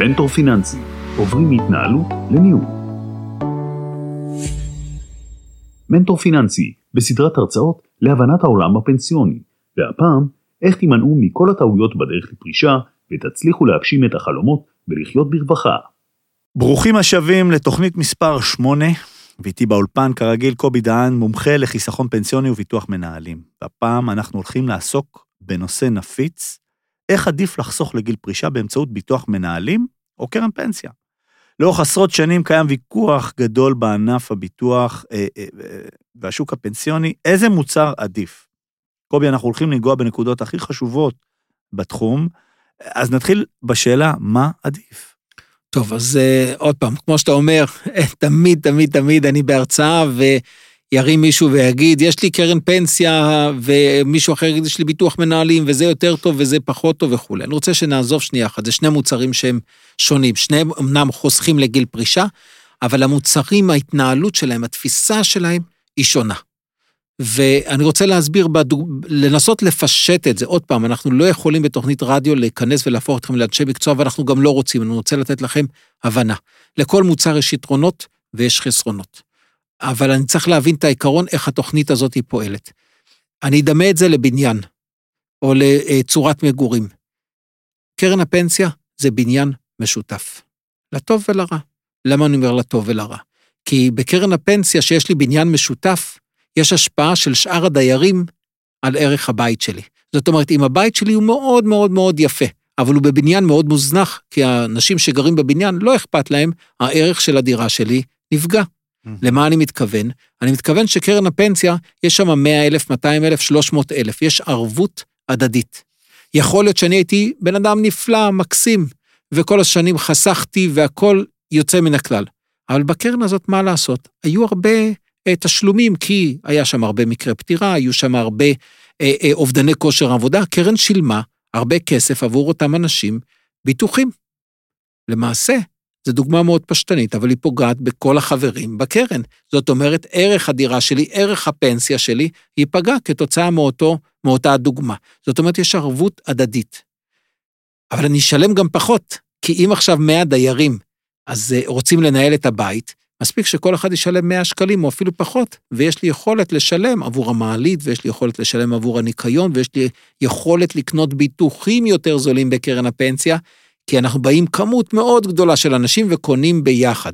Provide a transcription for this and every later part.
מנטור פיננסי, עוברים מהתנהלות לניהול. מנטור פיננסי, בסדרת הרצאות להבנת העולם הפנסיוני, והפעם, איך תימנעו מכל הטעויות בדרך לפרישה, ותצליחו להגשים את החלומות ולחיות ברווחה. ברוכים השבים לתוכנית מספר 8, ואיתי באולפן כרגיל קובי דהן, מומחה לחיסכון פנסיוני וביטוח מנהלים. והפעם אנחנו הולכים לעסוק בנושא נפיץ, איך עדיף לחסוך לגיל פרישה באמצעות ביטוח מנהלים או קרן פנסיה. לאורך עשרות שנים קיים ויכוח גדול בענף הביטוח אה, אה, אה, והשוק הפנסיוני, איזה מוצר עדיף. קובי, אנחנו הולכים לנגוע בנקודות הכי חשובות בתחום, אז נתחיל בשאלה, מה עדיף? טוב, אז uh, עוד פעם, כמו שאתה אומר, תמיד, תמיד, תמיד אני בהרצאה וירים מישהו ויגיד, יש לי קרן פנסיה, ומישהו אחר יגיד, יש לי ביטוח מנהלים, וזה יותר טוב וזה פחות טוב וכולי. אני רוצה שנעזוב שנייה אחת, זה שני מוצרים שהם שונים. שניהם אמנם חוסכים לגיל פרישה, אבל המוצרים, ההתנהלות שלהם, התפיסה שלהם, היא שונה. ואני רוצה להסביר, בדוג... לנסות לפשט את זה. עוד פעם, אנחנו לא יכולים בתוכנית רדיו להיכנס ולהפוך אתכם לאנשי מקצוע, ואנחנו גם לא רוצים, אני רוצה לתת לכם הבנה. לכל מוצר יש יתרונות ויש חסרונות. אבל אני צריך להבין את העיקרון, איך התוכנית הזאת היא פועלת. אני אדמה את זה לבניין, או לצורת מגורים. קרן הפנסיה זה בניין משותף, לטוב ולרע. למה אני אומר לטוב ולרע? כי בקרן הפנסיה שיש לי בניין משותף, יש השפעה של שאר הדיירים על ערך הבית שלי. זאת אומרת, אם הבית שלי הוא מאוד מאוד מאוד יפה, אבל הוא בבניין מאוד מוזנח, כי האנשים שגרים בבניין, לא אכפת להם, הערך של הדירה שלי נפגע. למה אני מתכוון? אני מתכוון שקרן הפנסיה, יש שם 100 אלף, 200 אלף, 300 אלף, יש ערבות הדדית. יכול להיות שאני הייתי בן אדם נפלא, מקסים, וכל השנים חסכתי והכול יוצא מן הכלל. אבל בקרן הזאת, מה לעשות? היו הרבה תשלומים, כי היה שם הרבה מקרי פטירה, היו שם הרבה אה, אה, אובדני כושר עבודה, הקרן שילמה הרבה כסף עבור אותם אנשים ביטוחים. למעשה, זו דוגמה מאוד פשטנית, אבל היא פוגעת בכל החברים בקרן. זאת אומרת, ערך הדירה שלי, ערך הפנסיה שלי, ייפגע כתוצאה מאותו, מאותה הדוגמה. זאת אומרת, יש ערבות הדדית. אבל אני אשלם גם פחות, כי אם עכשיו 100 דיירים, אז אה, רוצים לנהל את הבית, מספיק שכל אחד ישלם 100 שקלים או אפילו פחות, ויש לי יכולת לשלם עבור המעלית, ויש לי יכולת לשלם עבור הניקיון, ויש לי יכולת לקנות ביטוחים יותר זולים בקרן הפנסיה, כי אנחנו באים כמות מאוד גדולה של אנשים וקונים ביחד.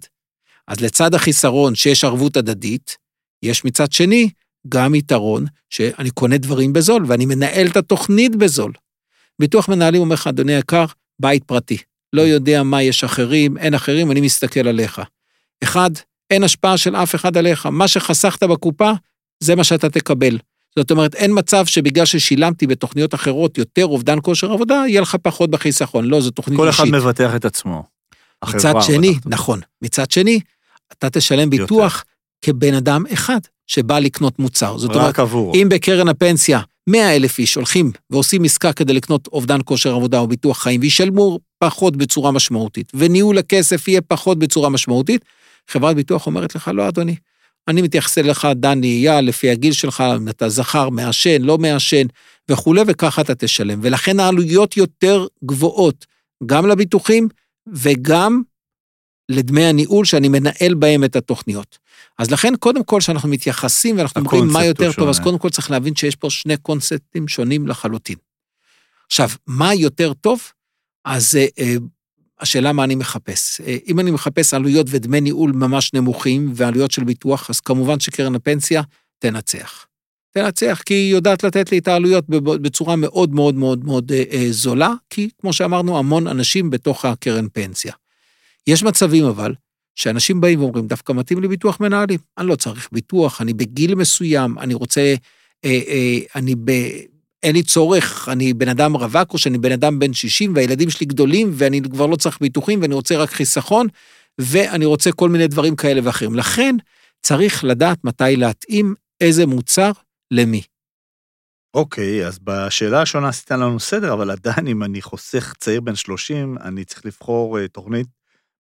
אז לצד החיסרון שיש ערבות הדדית, יש מצד שני גם יתרון שאני קונה דברים בזול ואני מנהל את התוכנית בזול. ביטוח מנהלים אומר לך, אדוני היקר, בית פרטי. לא יודע מה יש אחרים, אין אחרים, אני מסתכל עליך. אחד, אין השפעה של אף אחד עליך. מה שחסכת בקופה, זה מה שאתה תקבל. זאת אומרת, אין מצב שבגלל ששילמתי בתוכניות אחרות יותר אובדן כושר עבודה, יהיה לך פחות בחיסכון. לא, זו תוכנית כל אישית. אחד מבטח את עצמו. מצד שני, נכון, מצד שני, אתה תשלם ביטוח כבן אדם אחד שבא לקנות מוצר. זאת אומרת, רק עבורו. אם בקרן הפנסיה 100 אלף איש הולכים ועושים עסקה כדי לקנות אובדן כושר עבודה או ביטוח חיים, וישלמו פחות בצורה משמעותית, וניהול הכסף יהיה פחות בצורה משמעותית, חברת ביטוח אומרת לך, לא, אדוני, אני מתייחס אליך, דני אייל, לפי הגיל שלך, אם אתה זכר, מעשן, לא מעשן, וכולי, וככה אתה תשלם. ולכן העלויות יותר גבוהות, גם לביטוחים וגם לדמי הניהול שאני מנהל בהם את התוכניות. אז לכן, קודם כל, כשאנחנו מתייחסים ואנחנו אומרים מה יותר טוב, אז. קודם כל צריך להבין שיש פה שני קונספטים שונים לחלוטין. עכשיו, מה יותר טוב? אז אה, אה, השאלה מה אני מחפש. אה, אם אני מחפש עלויות ודמי ניהול ממש נמוכים ועלויות של ביטוח, אז כמובן שקרן הפנסיה תנצח. תנצח, כי היא יודעת לתת לי את העלויות בצורה מאוד מאוד מאוד מאוד אה, אה, זולה, כי כמו שאמרנו, המון אנשים בתוך הקרן פנסיה. יש מצבים אבל, שאנשים באים ואומרים, דווקא מתאים לי ביטוח מנהלים. אני לא צריך ביטוח, אני בגיל מסוים, אני רוצה, אני. אין לי צורך, אני בן אדם רווק או שאני בן אדם בן 60 והילדים שלי גדולים ואני כבר לא צריך ביטוחים ואני רוצה רק חיסכון ואני רוצה כל מיני דברים כאלה ואחרים. לכן צריך לדעת מתי להתאים איזה מוצר למי. אוקיי, אז בשאלה השונה עשית לנו סדר, אבל עדיין אם אני חוסך צעיר בן 30, אני צריך לבחור אה, תוכנית,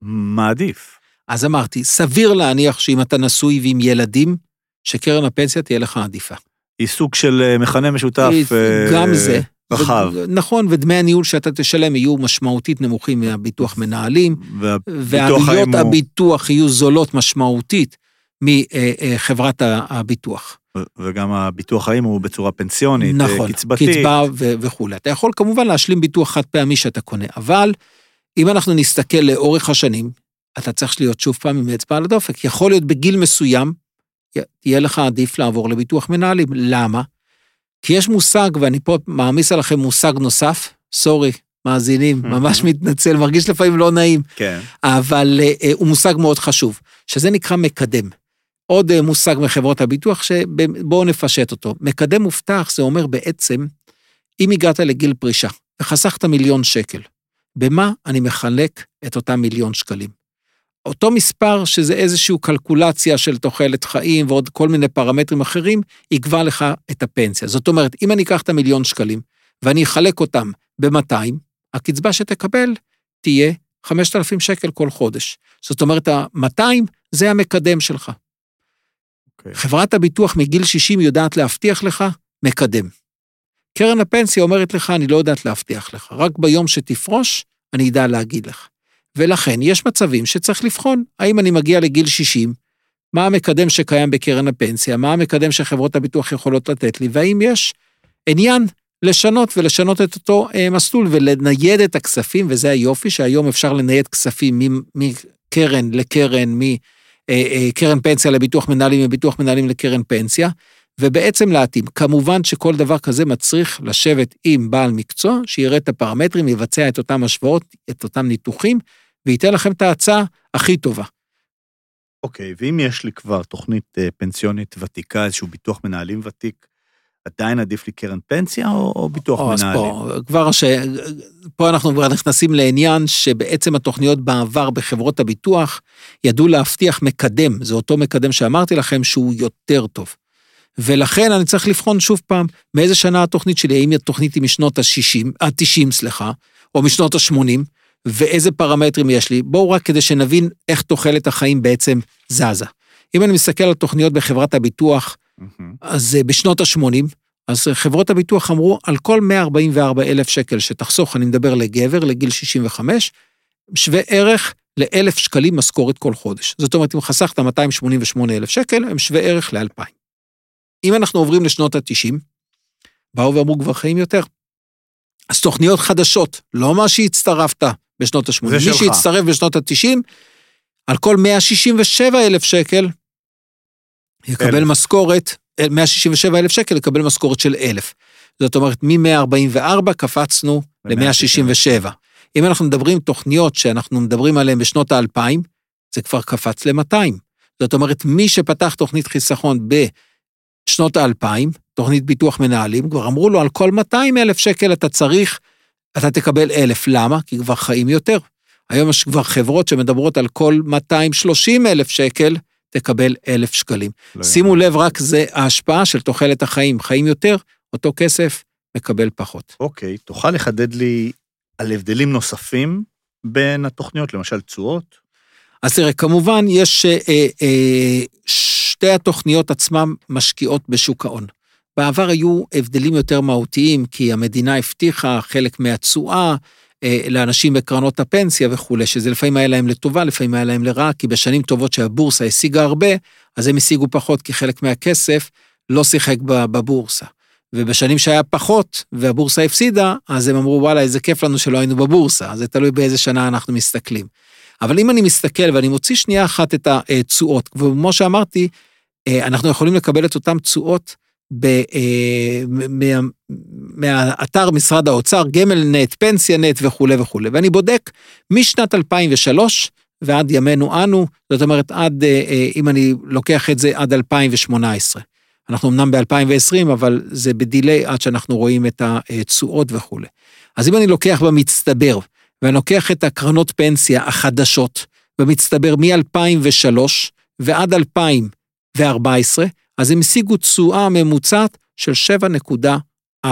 מה עדיף? אז אמרתי, סביר להניח שאם אתה נשוי ועם ילדים, שקרן הפנסיה תהיה לך עדיפה. היא סוג של אה, מכנה משותף. היא- אה, גם זה, רחב. ו- נכון, ודמי הניהול שאתה תשלם יהיו משמעותית נמוכים מהביטוח מנהלים, ועלויות הוא... הביטוח יהיו זולות משמעותית מחברת הביטוח. וגם הביטוח האם הוא בצורה פנסיונית, אה, נכון, קצבתית. קצבה ו- וכולי. אתה יכול כמובן להשלים ביטוח חד פעמי שאתה קונה, אבל אם אנחנו נסתכל לאורך השנים, אתה צריך להיות שוב פעם עם אצבע על הדופק. יכול להיות בגיל מסוים, יהיה לך עדיף לעבור לביטוח מנהלים. למה? כי יש מושג, ואני פה מעמיס עליכם מושג נוסף, סורי, מאזינים, ממש מתנצל, מרגיש לפעמים לא נעים, כן. אבל אה, אה, הוא מושג מאוד חשוב, שזה נקרא מקדם. עוד אה, מושג מחברות הביטוח, שבואו נפשט אותו. מקדם מובטח זה אומר בעצם, אם הגעת לגיל פרישה וחסכת מיליון שקל, במה אני מחלק את אותם מיליון שקלים? אותו מספר, שזה איזושהי קלקולציה של תוחלת חיים ועוד כל מיני פרמטרים אחרים, יקבע לך את הפנסיה. זאת אומרת, אם אני אקח את המיליון שקלים ואני אחלק אותם ב-200, הקצבה שתקבל תהיה 5,000 שקל כל חודש. זאת אומרת, ה-200 זה המקדם שלך. אוקיי. חברת הביטוח מגיל 60 יודעת להבטיח לך מקדם. קרן הפנסיה אומרת לך, אני לא יודעת להבטיח לך, רק ביום שתפרוש, אני אדע להגיד לך. ולכן יש מצבים שצריך לבחון, האם אני מגיע לגיל 60, מה המקדם שקיים בקרן הפנסיה, מה המקדם שחברות הביטוח יכולות לתת לי, והאם יש עניין לשנות ולשנות את אותו אה, מסלול ולנייד את הכספים, וזה היופי שהיום אפשר לנייד כספים מקרן לקרן, מקרן פנסיה לביטוח מנהלים, מביטוח מנהלים לקרן פנסיה, ובעצם להתאים. כמובן שכל דבר כזה מצריך לשבת עם בעל מקצוע, שיראה את הפרמטרים, יבצע את אותם השוואות, את אותם ניתוחים, וייתן לכם את ההצעה הכי טובה. אוקיי, ואם יש לי כבר תוכנית אה, פנסיונית ותיקה, איזשהו ביטוח מנהלים ותיק, עדיין עדיף לי קרן פנסיה או, או ביטוח או, אז מנהלים? פה, כבר ש... פה אנחנו כבר נכנסים לעניין שבעצם התוכניות בעבר בחברות הביטוח ידעו להבטיח מקדם, זה אותו מקדם שאמרתי לכם שהוא יותר טוב. ולכן אני צריך לבחון שוב פעם, מאיזה שנה התוכנית שלי, האם התוכנית היא משנות ה-60, ה-90, סליחה, או משנות ה-80, ואיזה פרמטרים יש לי. בואו רק כדי שנבין איך תוחלת החיים בעצם זזה. אם אני מסתכל על תוכניות בחברת הביטוח, מהמם. אז אה, בשנות ה-80, אז אה, חברות הביטוח אמרו, על כל 144 אלף שקל שתחסוך, אני מדבר לגבר, לגיל 65, שווה ערך ל-1,000 שקלים משכורת כל חודש. זאת אומרת, אם חסכת 288 אלף שקל, הם שווה ערך ל-2,000. אם אנחנו עוברים לשנות ה-90, באו ואמרו כבר חיים יותר. אז תוכניות חדשות, לא מה שהצטרפת בשנות ה-80. זה מי שלך. שהצטרף בשנות ה-90, על כל 167 אלף שקל, יקבל אלף. משכורת, 167 אלף שקל יקבל משכורת של 1,000. זאת אומרת, מ-144 קפצנו ל-167. אם אנחנו מדברים תוכניות שאנחנו מדברים עליהן בשנות ה-2000, זה כבר קפץ ל-200. זאת אומרת, מי שפתח תוכנית חיסכון בשנות ה-2000, תוכנית ביטוח מנהלים, כבר אמרו לו, על כל 200 אלף שקל אתה צריך, אתה תקבל 1,000. למה? כי כבר חיים יותר. היום יש כבר חברות שמדברות על כל 230 אלף שקל, תקבל 1,000 שקלים. לא שימו יאמן. לב, רק זה ההשפעה של תוחלת החיים. חיים יותר, אותו כסף, מקבל פחות. אוקיי, תוכל לחדד לי על הבדלים נוספים בין התוכניות, למשל תשואות? אז תראה, כמובן, יש אה, אה, שתי התוכניות עצמן משקיעות בשוק ההון. בעבר היו הבדלים יותר מהותיים, כי המדינה הבטיחה חלק מהתשואה אה, לאנשים בקרנות הפנסיה וכולי, שזה לפעמים היה להם לטובה, לפעמים היה להם לרעה, כי בשנים טובות שהבורסה השיגה הרבה, אז הם השיגו פחות, כי חלק מהכסף לא שיחק בבורסה. ובשנים שהיה פחות והבורסה הפסידה, אז הם אמרו, וואלה, איזה כיף לנו שלא היינו בבורסה, זה תלוי באיזה שנה אנחנו מסתכלים. אבל אם אני מסתכל ואני מוציא שנייה אחת את התשואות, וכמו שאמרתי, אה, אנחנו יכולים לקבל את אותן תשואות ב- אה, מה- מהאתר משרד האוצר, גמל נט, פנסיה נט וכולי וכולי. ואני בודק משנת 2003 ועד ימינו אנו, זאת אומרת, עד, אה, אה, אם אני לוקח את זה עד 2018. אנחנו אמנם ב-2020, אבל זה בדיליי עד שאנחנו רואים את התשואות וכולי. אז אם אני לוקח במצטבר, ואני לוקח את הקרנות פנסיה החדשות, במצטבר מ-2003 ועד 2014, אז הם השיגו תשואה ממוצעת של 7.4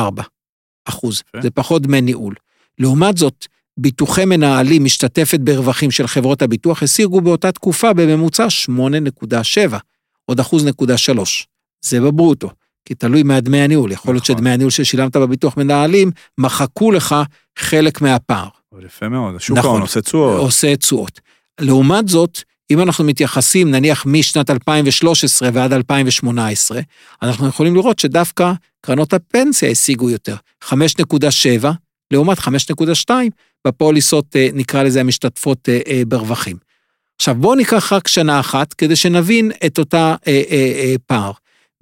אחוז. זה פחות דמי ניהול. לעומת זאת, ביטוחי מנהלים משתתפת ברווחים של חברות הביטוח, השיגו באותה תקופה בממוצע 8.7, עוד אחוז נקודה שלוש. זה בברוטו. כי תלוי מהדמי הניהול. יכול להיות נכון. שדמי הניהול ששילמת בביטוח מנהלים, מחקו לך חלק מהפער. יפה מאוד, השוק נכון. ההון עושה תשואות. עושה תשואות. לעומת זאת, אם אנחנו מתייחסים נניח משנת 2013 ועד 2018, אנחנו יכולים לראות שדווקא קרנות הפנסיה השיגו יותר, 5.7 לעומת 5.2 בפוליסות, אה, נקרא לזה המשתתפות אה, אה, ברווחים. עכשיו בואו ניקח רק שנה אחת כדי שנבין את אותה אה, אה, אה, פער.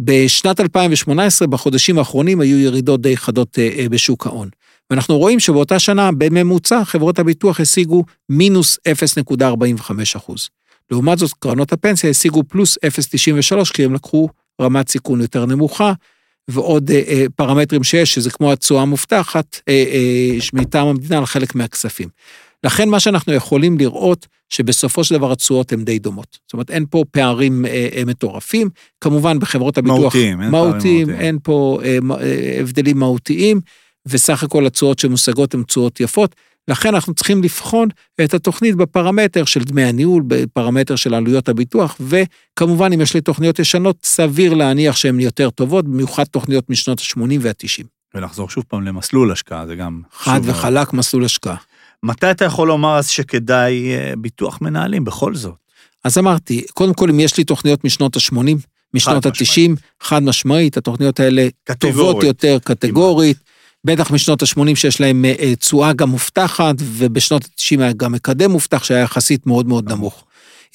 בשנת 2018, בחודשים האחרונים, היו ירידות די חדות אה, בשוק ההון. ואנחנו רואים שבאותה שנה, בממוצע, חברות הביטוח השיגו מינוס 0.45 אחוז. לעומת זאת, קרנות הפנסיה השיגו פלוס 0.93, כי הם לקחו רמת סיכון יותר נמוכה, ועוד אה, אה, פרמטרים שיש, שזה כמו התשואה המובטחת, אה, אה, מטעם המדינה על חלק מהכספים. לכן מה שאנחנו יכולים לראות, שבסופו של דבר התשואות הן די דומות. זאת אומרת, אין פה פערים אה, אה, מטורפים. כמובן, בחברות הביטוח... מהותיים, אין פערים מהותיים, מהותיים. אין פה אה, אה, הבדלים מהותיים, וסך הכל התשואות שמושגות הן תשואות יפות. לכן אנחנו צריכים לבחון את התוכנית בפרמטר של דמי הניהול, בפרמטר של עלויות הביטוח, וכמובן, אם יש לי תוכניות ישנות, סביר להניח שהן יותר טובות, במיוחד תוכניות משנות ה-80 וה-90. ולחזור שוב פעם למסלול השקעה, זה גם חד. וחלק מסלול השקעה. מתי אתה יכול לומר אז שכדאי אה, ביטוח מנהלים בכל זאת? אז אמרתי, קודם כל, אם יש לי תוכניות משנות ה-80, משנות חד ה-90, חד משמעית, התוכניות האלה טובות קטגורית. יותר, קטגורית, בטח משנות ה-80 שיש להם אה, אה, תשואה גם מובטחת, ובשנות ה-90 היה גם מקדם מובטח שהיה יחסית מאוד מאוד נמוך.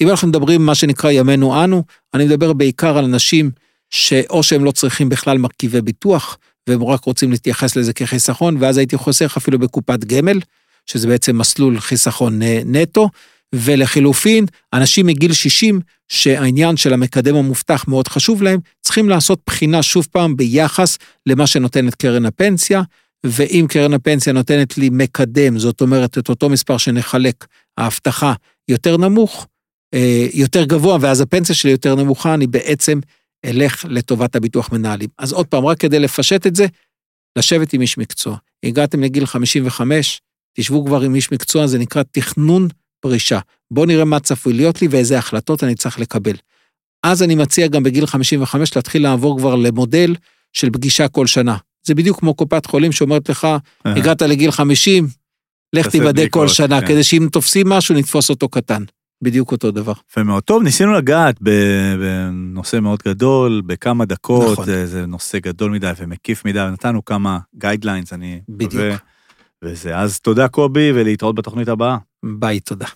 אם אנחנו מדברים מה שנקרא ימינו אנו, אני מדבר בעיקר על אנשים שאו שהם לא צריכים בכלל מרכיבי ביטוח, והם רק רוצים להתייחס לזה כחיסכון, ואז הייתי חוסך אפילו בקופת גמל, שזה בעצם מסלול חיסכון אה, נטו, ולחילופין, אנשים מגיל 60, שהעניין של המקדם המובטח מאוד חשוב להם, צריכים לעשות בחינה שוב פעם ביחס למה שנותנת קרן הפנסיה, ואם קרן הפנסיה נותנת לי מקדם, זאת אומרת את אותו מספר שנחלק, ההבטחה יותר נמוך, אה, יותר גבוה, ואז הפנסיה שלי יותר נמוכה, אני בעצם אלך לטובת הביטוח מנהלים. אז עוד פעם, רק כדי לפשט את זה, לשבת עם איש מקצוע. הגעתם לגיל 55, תשבו כבר עם איש מקצוע, זה נקרא תכנון פרישה. בואו נראה מה צפוי להיות לי ואיזה החלטות אני צריך לקבל. אז אני מציע גם בגיל 55 להתחיל לעבור כבר למודל של פגישה כל שנה. זה בדיוק כמו קופת חולים שאומרת לך, הגעת לגיל 50, לך תיבדק כל שנה, כן. כדי שאם תופסים משהו, נתפוס אותו קטן. בדיוק אותו דבר. יפה מאוד. טוב, ניסינו לגעת בנושא מאוד גדול, בכמה דקות, נכון. זה, זה נושא גדול מדי ומקיף מדי, ונתנו כמה guidelines, אני בדיוק. מקווה. וזה, אז תודה קובי, ולהתראות בתוכנית הבאה. ביי, תודה.